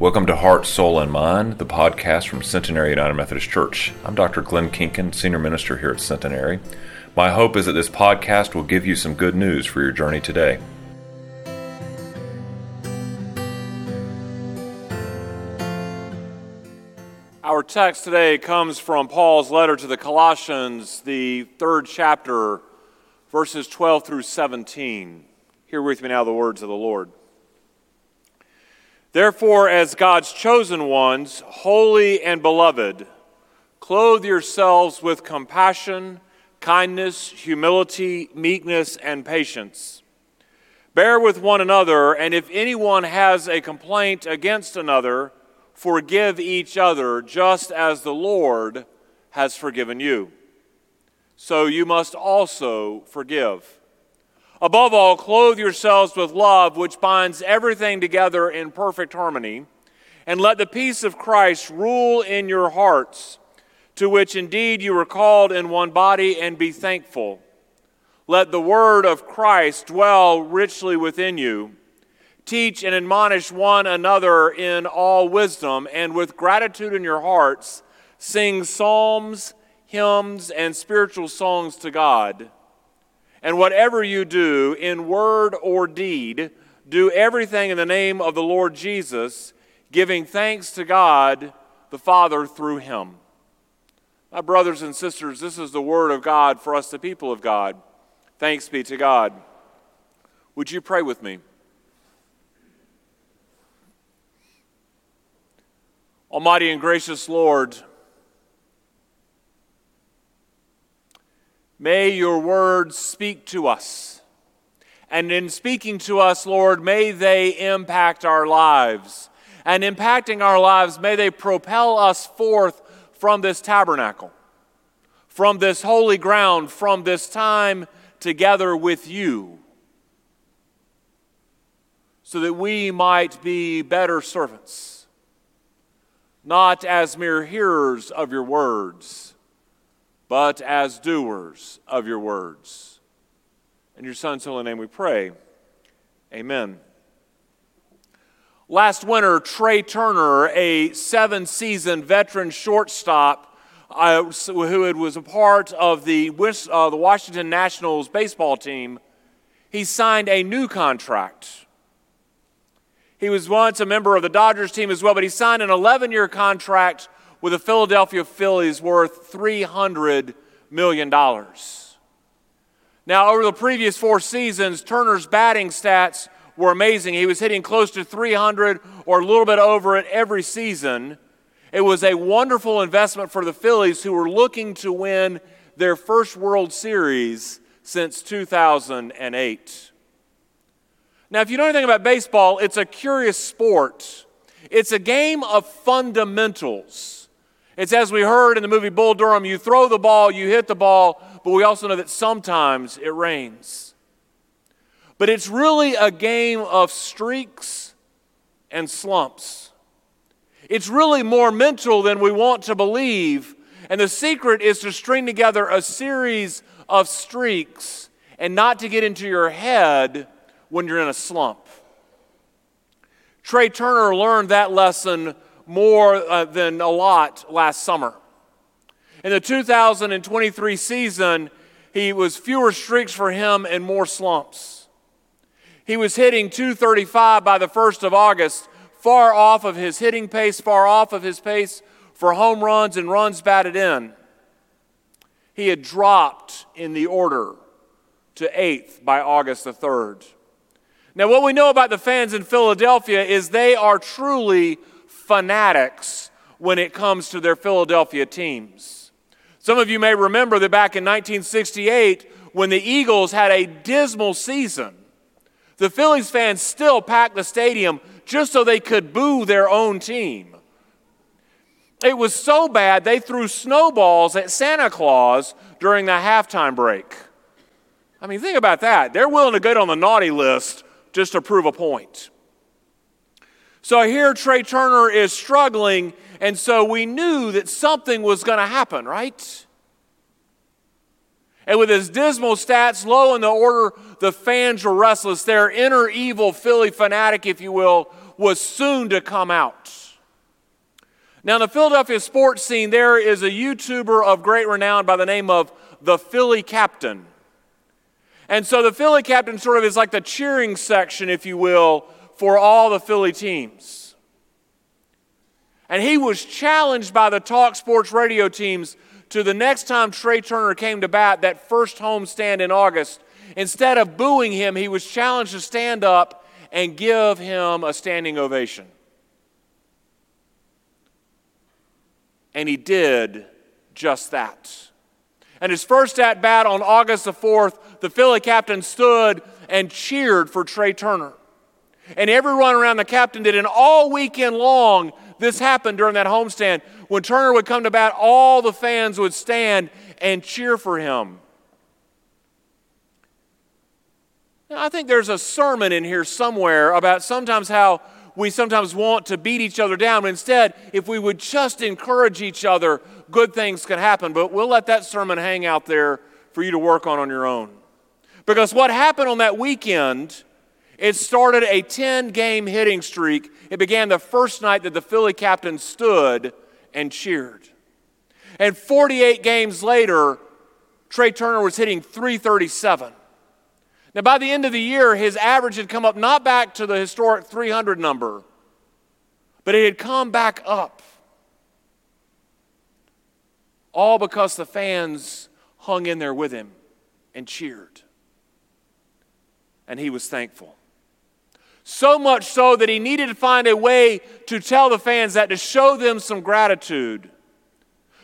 Welcome to Heart, Soul, and Mind, the podcast from Centenary United Methodist Church. I'm Dr. Glenn Kinken, Senior Minister here at Centenary. My hope is that this podcast will give you some good news for your journey today. Our text today comes from Paul's letter to the Colossians, the third chapter, verses 12 through 17. Hear with me now the words of the Lord. Therefore, as God's chosen ones, holy and beloved, clothe yourselves with compassion, kindness, humility, meekness, and patience. Bear with one another, and if anyone has a complaint against another, forgive each other, just as the Lord has forgiven you. So you must also forgive. Above all, clothe yourselves with love, which binds everything together in perfect harmony. And let the peace of Christ rule in your hearts, to which indeed you were called in one body, and be thankful. Let the word of Christ dwell richly within you. Teach and admonish one another in all wisdom, and with gratitude in your hearts, sing psalms, hymns, and spiritual songs to God and whatever you do, in word or deed, do everything in the name of the Lord Jesus, giving thanks to God the Father through him. My brothers and sisters, this is the word of God for us, the people of God. Thanks be to God. Would you pray with me? Almighty and gracious Lord, May your words speak to us. And in speaking to us, Lord, may they impact our lives. And impacting our lives, may they propel us forth from this tabernacle, from this holy ground, from this time together with you, so that we might be better servants, not as mere hearers of your words but as doers of your words. In your Son's holy name we pray. Amen. Last winter, Trea Turner, a seven season veteran shortstop uh, who was a part of the, uh, the Washington Nationals baseball team, he signed a new contract. He was once a member of the Dodgers team as well, but he signed an 11 year contract with the Philadelphia Phillies worth $300 million. Now, over the previous four seasons, Turner's batting stats were amazing. He was hitting close to 300 or a little bit over it every season. It was a wonderful investment for the Phillies who were looking to win their first World Series since 2008. Now, if you know anything about baseball, it's a curious sport. It's a game of fundamentals. It's as we heard in the movie Bull Durham you throw the ball, you hit the ball, but we also know that sometimes it rains. But it's really a game of streaks and slumps. It's really more mental than we want to believe. And the secret is to string together a series of streaks and not to get into your head when you're in a slump. Trea Turner learned that lesson more uh, than a lot last summer. In the 2023 season, he was fewer streaks for him and more slumps. He was hitting 235 by the 1st of August, far off of his hitting pace, far off of his pace for home runs and runs batted in. He had dropped in the order to eighth by August the 3rd. Now, what we know about the fans in Philadelphia is they are truly fanatics when it comes to their Philadelphia teams. Some of you may remember that back in 1968, when the Eagles had a dismal season, the Phillies fans still packed the stadium just so they could boo their own team. It was so bad they threw snowballs at Santa Claus during the halftime break. I mean, think about that. They're willing to get on the naughty list just to prove a point. So here Trea Turner is struggling, and so we knew that something was going to happen, right? And with his dismal stats low in the order, the fans were restless. Their inner evil Philly fanatic, if you will, was soon to come out. Now, in the Philadelphia sports scene, there is a YouTuber of great renown by the name of the Philly Captain. And so the Philly Captain sort of is like the cheering section, if you will, for all the Philly teams. And he was challenged by the Talk Sports radio teams to the next time Trea Turner came to bat, that first home stand in August, instead of booing him, he was challenged to stand up and give him a standing ovation. And he did just that. And his first at bat on August the 4th, the Philly captain stood and cheered for Trea Turner. And everyone around the captain did. And all weekend long, this happened during that homestand. When Turner would come to bat, all the fans would stand and cheer for him. Now, I think there's a sermon in here somewhere about sometimes how we sometimes want to beat each other down. But instead, if we would just encourage each other, good things can happen. But we'll let that sermon hang out there for you to work on on your own. Because what happened on that weekend, it started a 10 game hitting streak. It began the first night that the Philly captain stood and cheered. And 48 games later, Trea Turner was hitting 337. Now, by the end of the year, his average had come up not back to the historic 300 number, but it had come back up. All because the fans hung in there with him and cheered. And he was thankful. So much so that he needed to find a way to tell the fans that, to show them some gratitude.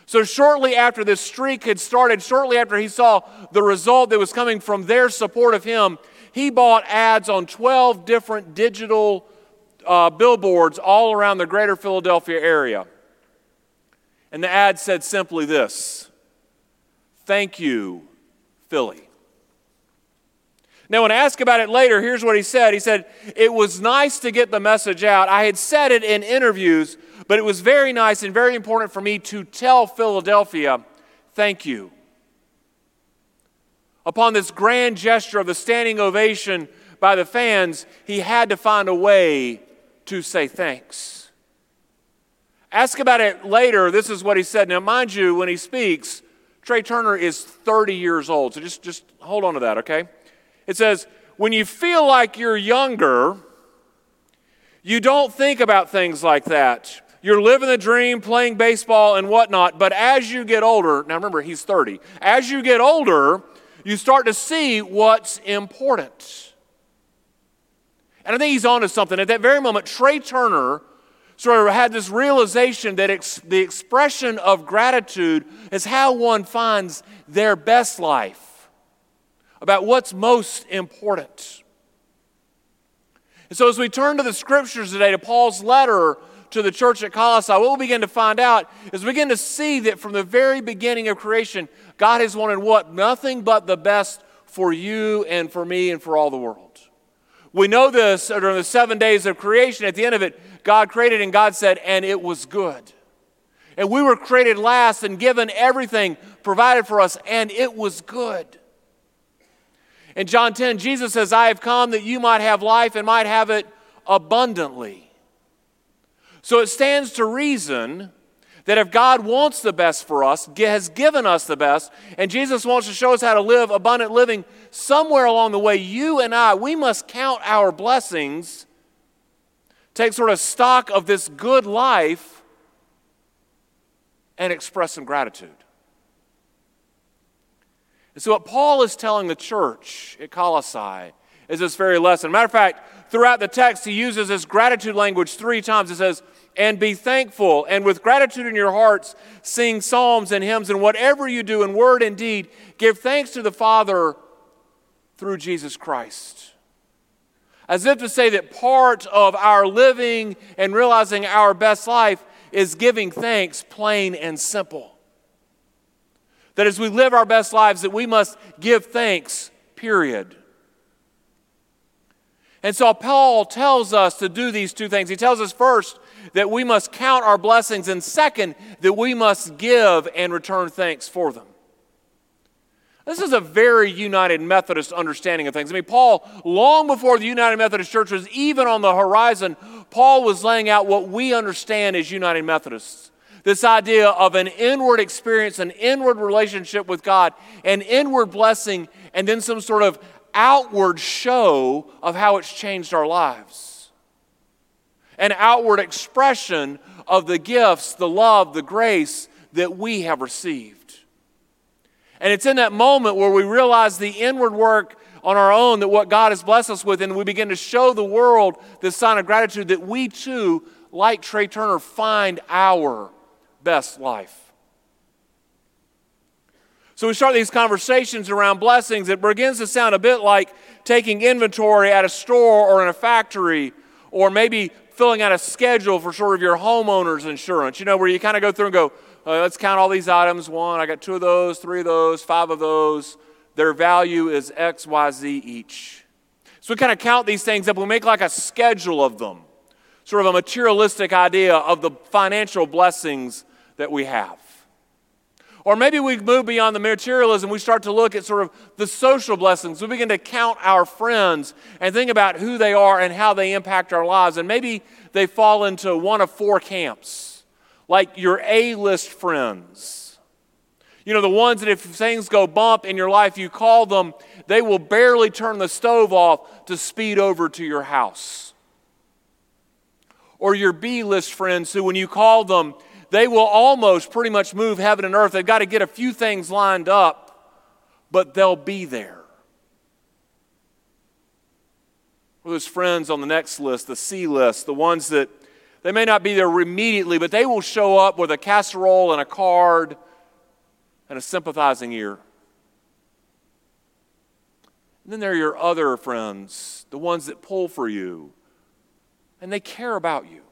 So, shortly after this streak had started, shortly after he saw the result that was coming from their support of him, he bought ads on 12 different digital uh, billboards all around the greater Philadelphia area. And the ad said simply this Thank you, Philly. Now, when I asked about it later, here's what he said. He said, It was nice to get the message out. I had said it in interviews, but it was very nice and very important for me to tell Philadelphia, thank you. Upon this grand gesture of the standing ovation by the fans, he had to find a way to say thanks. Ask about it later. This is what he said. Now, mind you, when he speaks, Trea Turner is 30 years old. So just, just hold on to that, okay? It says, when you feel like you're younger, you don't think about things like that. You're living the dream, playing baseball and whatnot, but as you get older, now remember, he's 30. As you get older, you start to see what's important. And I think he's onto something. At that very moment, Trea Turner sort of had this realization that ex- the expression of gratitude is how one finds their best life about what's most important. And so, as we turn to the scriptures today, to Paul's letter to the church at Colossae, what we'll begin to find out is we begin to see that from the very beginning of creation, God has wanted what? Nothing but the best for you and for me and for all the world. We know this during the seven days of creation. At the end of it, God created and God said, and it was good. And we were created last and given everything provided for us, and it was good. In John 10, Jesus says, I have come that you might have life and might have it abundantly. So it stands to reason that if God wants the best for us, has given us the best, and Jesus wants to show us how to live abundant living, somewhere along the way, you and I, we must count our blessings, take sort of stock of this good life, and express some gratitude. And so, what Paul is telling the church at Colossae is this very lesson. Matter of fact, throughout the text, he uses this gratitude language three times. It says, and be thankful, and with gratitude in your hearts, sing psalms and hymns, and whatever you do in word and deed, give thanks to the Father through Jesus Christ. As if to say that part of our living and realizing our best life is giving thanks, plain and simple. That as we live our best lives, that we must give thanks, period. And so Paul tells us to do these two things. He tells us first that we must count our blessings, and second, that we must give and return thanks for them. This is a very United Methodist understanding of things. I mean, Paul, long before the United Methodist Church was even on the horizon, Paul was laying out what we understand as United Methodists this idea of an inward experience, an inward relationship with God, an inward blessing, and then some sort of outward show of how it's changed our lives. An outward expression of the gifts, the love, the grace that we have received. And it's in that moment where we realize the inward work on our own that what God has blessed us with, and we begin to show the world this sign of gratitude that we too, like Trea Turner, find our best life. So we start these conversations around blessings. It begins to sound a bit like taking inventory at a store or in a factory, or maybe filling out a schedule for sort of your homeowner's insurance, you know, where you kind of go through and go, uh, let's count all these items. One, I got two of those, three of those, five of those. Their value is X, Y, Z each. So we kind of count these things up. We make like a schedule of them, sort of a materialistic idea of the financial blessings that we have. Or maybe we move beyond the materialism. We start to look at sort of the social blessings. We begin to count our friends and think about who they are and how they impact our lives. And maybe they fall into one of four camps, like your A list friends. You know, the ones that if things go bump in your life, you call them, they will barely turn the stove off to speed over to your house. Or your B list friends who, when you call them, they will almost pretty much move heaven and earth. They've got to get a few things lined up, but they'll be there. Those friends on the next list, the C list, the ones that they may not be there immediately, but they will show up with a casserole and a card and a sympathizing ear. And then there are your other friends, the ones that pull for you, and they care about you.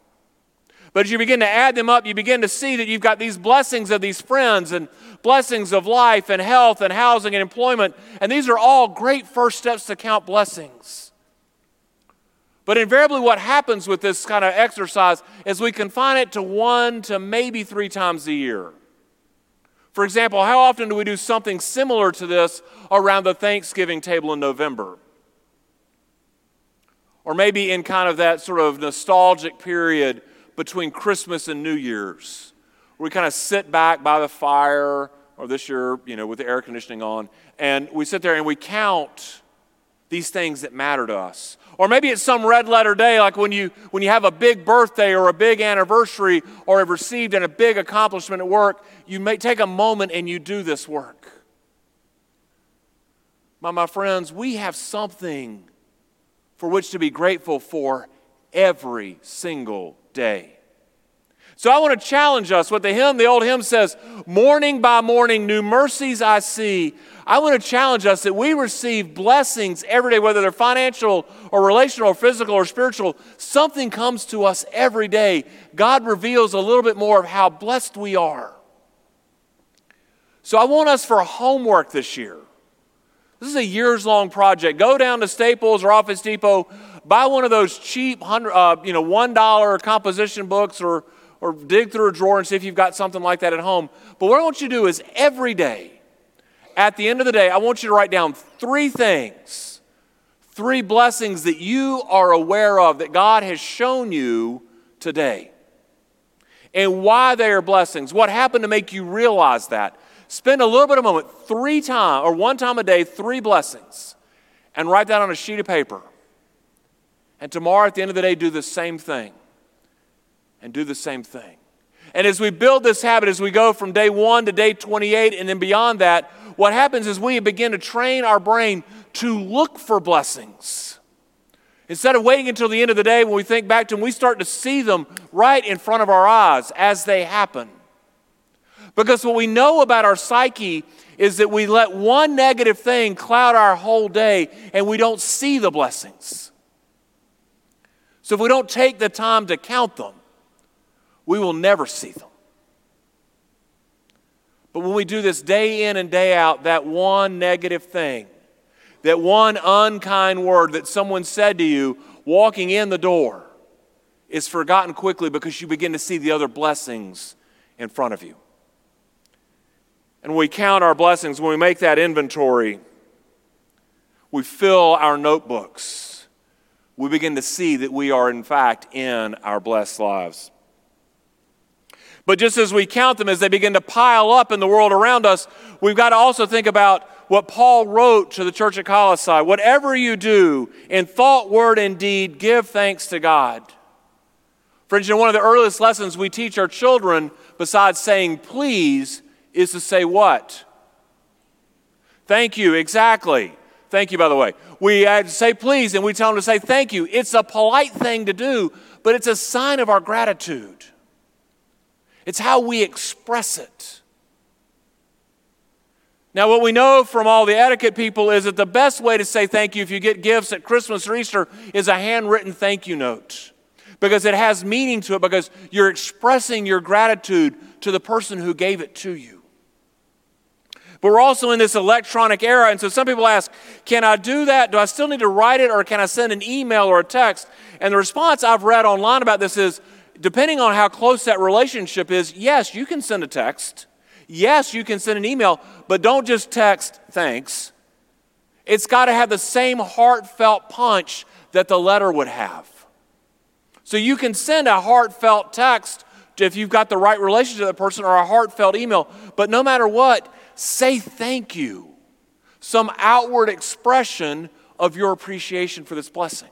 But as you begin to add them up, you begin to see that you've got these blessings of these friends and blessings of life and health and housing and employment. And these are all great first steps to count blessings. But invariably, what happens with this kind of exercise is we confine it to one to maybe three times a year. For example, how often do we do something similar to this around the Thanksgiving table in November? Or maybe in kind of that sort of nostalgic period between Christmas and New Year's. We kind of sit back by the fire, or this year, you know, with the air conditioning on, and we sit there and we count these things that matter to us. Or maybe it's some red letter day, like when you, when you have a big birthday or a big anniversary or have received a big accomplishment at work, you may take a moment and you do this work. My, my friends, we have something for which to be grateful for every single day. So I want to challenge us. What the hymn, the old hymn says, morning by morning, new mercies I see. I want to challenge us that we receive blessings every day, whether they're financial or relational or physical or spiritual. Something comes to us every day. God reveals a little bit more of how blessed we are. So I want us for homework this year. This is a years long project. Go down to Staples or Office Depot, buy one of those cheap, uh, you know, $1 composition books or, or dig through a drawer and see if you've got something like that at home. But what I want you to do is every day, at the end of the day, I want you to write down three things, three blessings that you are aware of that God has shown you today. And why they are blessings. What happened to make you realize that? Spend a little bit of a moment, three times or one time a day, three blessings, and write that on a sheet of paper. And tomorrow at the end of the day, do the same thing. And do the same thing. And as we build this habit, as we go from day one to day 28 and then beyond that, what happens is we begin to train our brain to look for blessings. Instead of waiting until the end of the day when we think back to them, we start to see them right in front of our eyes as they happen. Because what we know about our psyche is that we let one negative thing cloud our whole day and we don't see the blessings. So if we don't take the time to count them, we will never see them. But when we do this day in and day out, that one negative thing, that one unkind word that someone said to you walking in the door is forgotten quickly because you begin to see the other blessings in front of you. And when we count our blessings, when we make that inventory, we fill our notebooks we begin to see that we are, in fact, in our blessed lives. But just as we count them, as they begin to pile up in the world around us, we've got to also think about what Paul wrote to the church at Colossae. Whatever you do in thought, word, and deed, give thanks to God. Friends, you know, one of the earliest lessons we teach our children, besides saying please, is to say what? Thank you, exactly. Thank you, by the way. We say please and we tell them to say thank you. It's a polite thing to do, but it's a sign of our gratitude. It's how we express it. Now, what we know from all the etiquette people is that the best way to say thank you if you get gifts at Christmas or Easter is a handwritten thank you note because it has meaning to it because you're expressing your gratitude to the person who gave it to you. But we're also in this electronic era, and so some people ask, Can I do that? Do I still need to write it, or can I send an email or a text? And the response I've read online about this is depending on how close that relationship is, yes, you can send a text. Yes, you can send an email, but don't just text thanks. It's got to have the same heartfelt punch that the letter would have. So you can send a heartfelt text if you've got the right relationship with the person or a heartfelt email, but no matter what, say thank you. Some outward expression of your appreciation for this blessing.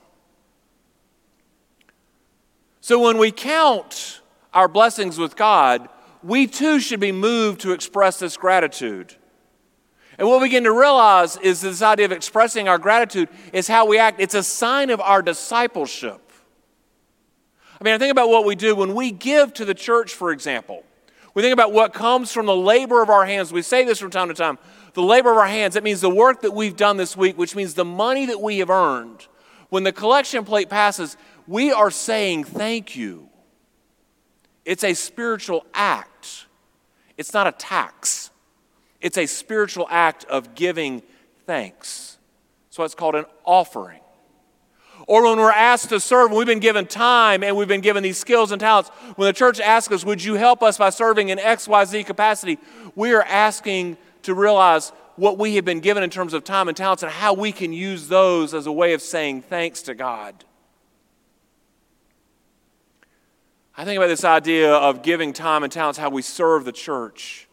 So when we count our blessings with God, we too should be moved to express this gratitude. And what we begin to realize is this idea of expressing our gratitude is how we act. It's a sign of our discipleship. I mean, I think about what we do when we give to the church, for example. We think about what comes from the labor of our hands. We say this from time to time the labor of our hands. That means the work that we've done this week, which means the money that we have earned. When the collection plate passes, we are saying thank you. It's a spiritual act, it's not a tax. It's a spiritual act of giving thanks. So it's called an offering. Or when we're asked to serve, when we've been given time and we've been given these skills and talents, when the church asks us, Would you help us by serving in XYZ capacity? We are asking to realize what we have been given in terms of time and talents and how we can use those as a way of saying thanks to God. I think about this idea of giving time and talents, how we serve the church.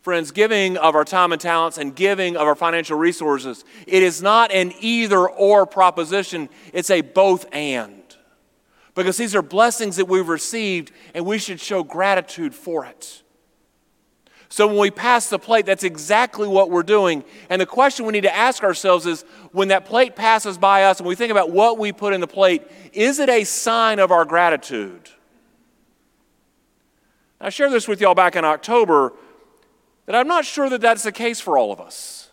Friends, giving of our time and talents and giving of our financial resources, it is not an either or proposition, it's a both and. Because these are blessings that we've received and we should show gratitude for it. So when we pass the plate, that's exactly what we're doing. And the question we need to ask ourselves is when that plate passes by us and we think about what we put in the plate, is it a sign of our gratitude? I shared this with y'all back in October that I'm not sure that that's the case for all of us.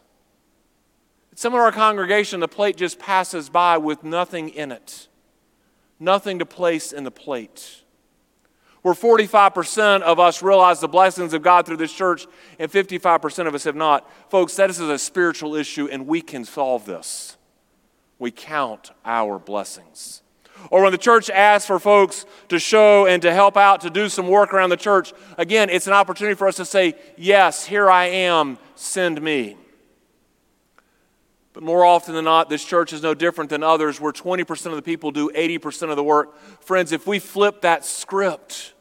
some of our congregation, the plate just passes by with nothing in it, nothing to place in the plate where 45% of us realize the blessings of God through this church and 55% of us have not. Folks, that is a spiritual issue and we can solve this. We count our blessings. Or when the church asks for folks to show and to help out to do some work around the church, again, it's an opportunity for us to say, Yes, here I am, send me. But more often than not, this church is no different than others where 20% of the people do 80% of the work. Friends, if we flip that script,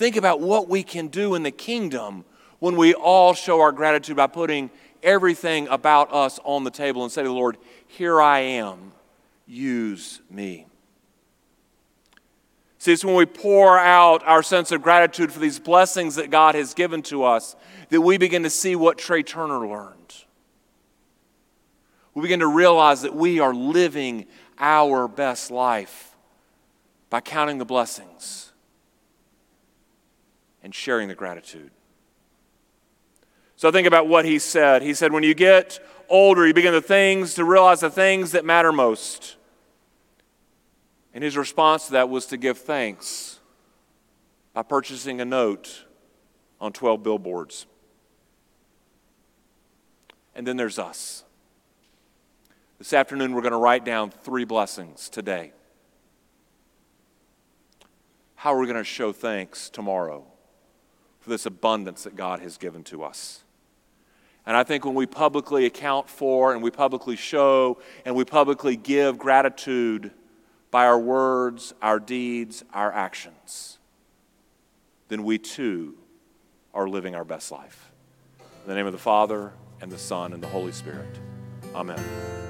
Think about what we can do in the kingdom when we all show our gratitude by putting everything about us on the table and say to the Lord, Here I am, use me. See, it's when we pour out our sense of gratitude for these blessings that God has given to us that we begin to see what Trea Turner learned. We begin to realize that we are living our best life by counting the blessings and sharing the gratitude. So think about what he said. He said, when you get older, you begin the things to realize the things that matter most. And his response to that was to give thanks by purchasing a note on 12 billboards. And then there's us. This afternoon, we're going to write down three blessings today. How are we going to show thanks tomorrow? for this abundance that God has given to us. And I think when we publicly account for and we publicly show and we publicly give gratitude by our words, our deeds, our actions, then we too are living our best life. In the name of the Father, and the Son, and the Holy Spirit. Amen.